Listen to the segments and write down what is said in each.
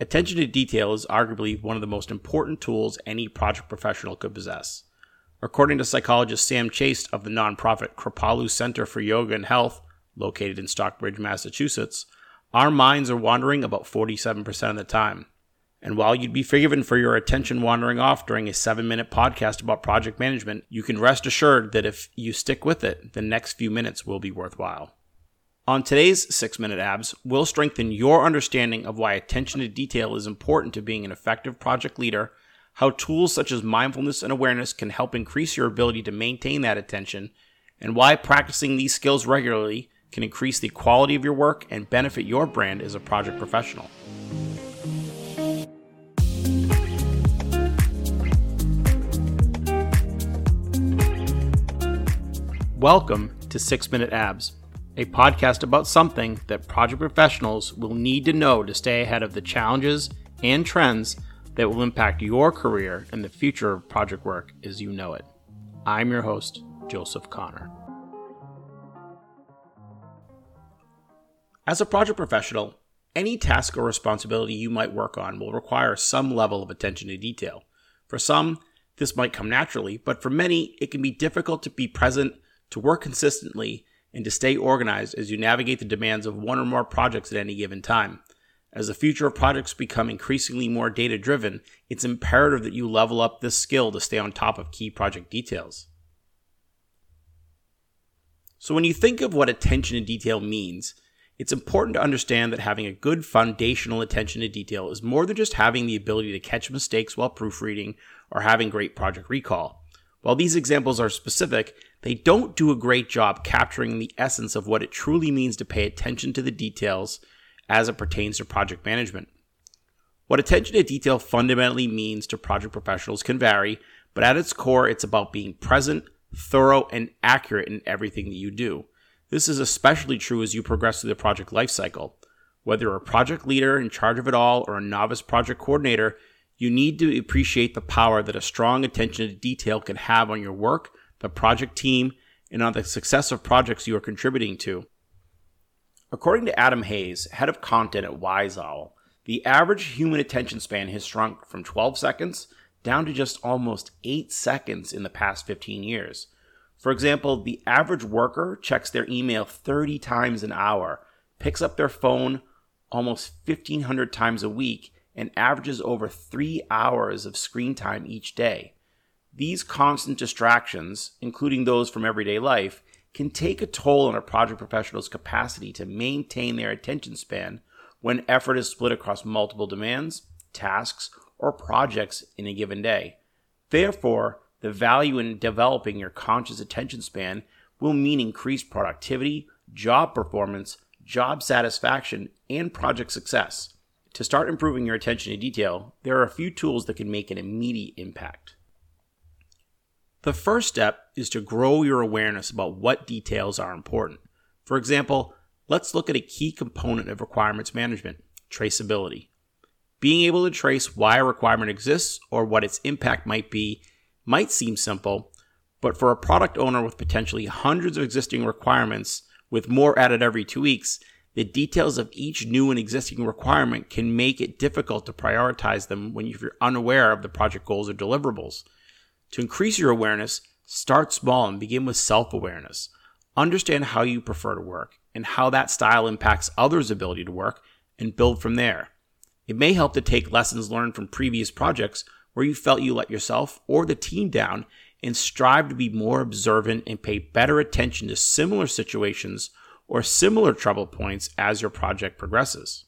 Attention to detail is arguably one of the most important tools any project professional could possess. According to psychologist Sam Chase of the nonprofit Kripalu Center for Yoga and Health, located in Stockbridge, Massachusetts, our minds are wandering about 47% of the time. And while you'd be forgiven for your attention wandering off during a seven minute podcast about project management, you can rest assured that if you stick with it, the next few minutes will be worthwhile. On today's 6 Minute Abs, we'll strengthen your understanding of why attention to detail is important to being an effective project leader, how tools such as mindfulness and awareness can help increase your ability to maintain that attention, and why practicing these skills regularly can increase the quality of your work and benefit your brand as a project professional. Welcome to 6 Minute Abs, a podcast about something that project professionals will need to know to stay ahead of the challenges and trends that will impact your career and the future of project work as you know it. I'm your host, Joseph Connor. As a project professional, any task or responsibility you might work on will require some level of attention to detail. For some, this might come naturally, but for many, it can be difficult to be present to work consistently, and to stay organized as you navigate the demands of one or more projects at any given time. As the future of projects become increasingly more data driven, it's imperative that you level up this skill to stay on top of key project details. So, when you think of what attention to detail means, it's important to understand that having a good foundational attention to detail is more than just having the ability to catch mistakes while proofreading or having great project recall. While these examples are specific, they don't do a great job capturing the essence of what it truly means to pay attention to the details as it pertains to project management. What attention to detail fundamentally means to project professionals can vary, but at its core, it's about being present, thorough, and accurate in everything that you do. This is especially true as you progress through the project lifecycle. Whether you're a project leader in charge of it all or a novice project coordinator, you need to appreciate the power that a strong attention to detail can have on your work the project team, and on the success of projects you are contributing to. According to Adam Hayes, head of content at WiseOwl, the average human attention span has shrunk from 12 seconds down to just almost 8 seconds in the past 15 years. For example, the average worker checks their email 30 times an hour, picks up their phone almost 1,500 times a week, and averages over 3 hours of screen time each day. These constant distractions, including those from everyday life, can take a toll on a project professional's capacity to maintain their attention span when effort is split across multiple demands, tasks, or projects in a given day. Therefore, the value in developing your conscious attention span will mean increased productivity, job performance, job satisfaction, and project success. To start improving your attention to detail, there are a few tools that can make an immediate impact. The first step is to grow your awareness about what details are important. For example, let's look at a key component of requirements management traceability. Being able to trace why a requirement exists or what its impact might be might seem simple, but for a product owner with potentially hundreds of existing requirements, with more added every two weeks, the details of each new and existing requirement can make it difficult to prioritize them when you're unaware of the project goals or deliverables. To increase your awareness, start small and begin with self awareness. Understand how you prefer to work and how that style impacts others' ability to work and build from there. It may help to take lessons learned from previous projects where you felt you let yourself or the team down and strive to be more observant and pay better attention to similar situations or similar trouble points as your project progresses.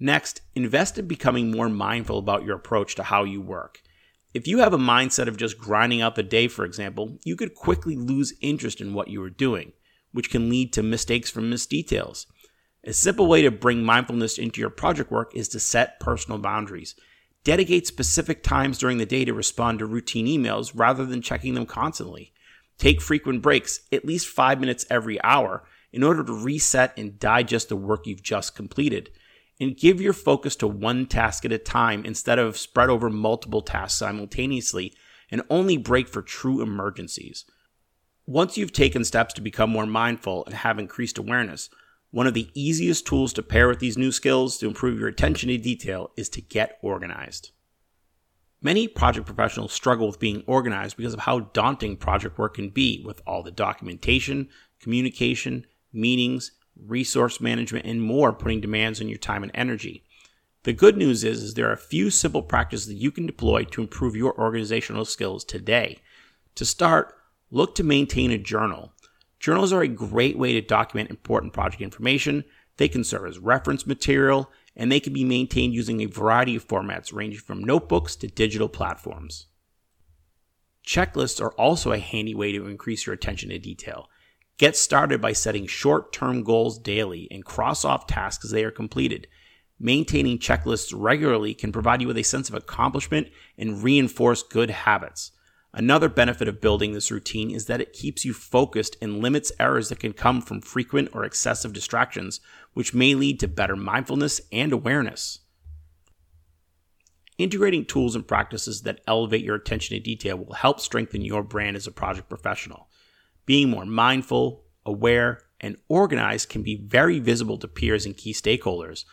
Next, invest in becoming more mindful about your approach to how you work. If you have a mindset of just grinding out the day, for example, you could quickly lose interest in what you are doing, which can lead to mistakes from missed details. A simple way to bring mindfulness into your project work is to set personal boundaries. Dedicate specific times during the day to respond to routine emails rather than checking them constantly. Take frequent breaks, at least five minutes every hour, in order to reset and digest the work you've just completed and give your focus to one task at a time instead of spread over multiple tasks simultaneously and only break for true emergencies. Once you've taken steps to become more mindful and have increased awareness, One of the easiest tools to pair with these new skills to improve your attention to detail is to get organized. Many project professionals struggle with being organized because of how daunting project work can be with all the documentation, communication, meetings, resource management, and more putting demands on your time and energy. The good news is, is there are a few simple practices that you can deploy to improve your organizational skills today. To start, look to maintain a journal. Journals are a great way to document important project information. They can serve as reference material, and they can be maintained using a variety of formats ranging from notebooks to digital platforms. Checklists are also a handy way to increase your attention to detail. Get started by setting short term goals daily and cross off tasks as they are completed. Maintaining checklists regularly can provide you with a sense of accomplishment and reinforce good habits. Another benefit of building this routine is that it keeps you focused and limits errors that can come from frequent or excessive distractions, which may lead to better mindfulness and awareness. Integrating tools and practices that elevate your attention to detail will help strengthen your brand as a project professional. Being more mindful, aware, and organized can be very visible to peers and key stakeholders.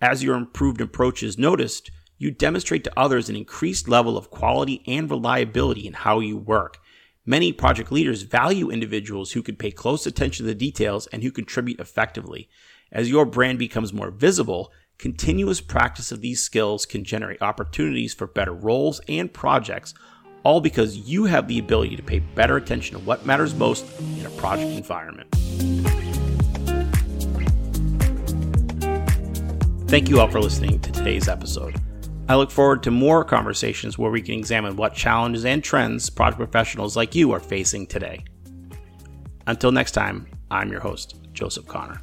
As your improved approach is noticed, you demonstrate to others an increased level of quality and reliability in how you work. Many project leaders value individuals who can pay close attention to the details and who contribute effectively. As your brand becomes more visible, continuous practice of these skills can generate opportunities for better roles and projects, all because you have the ability to pay better attention to what matters most in a project environment. Thank you all for listening to today's episode. I look forward to more conversations where we can examine what challenges and trends project professionals like you are facing today. Until next time, I'm your host, Joseph Connor.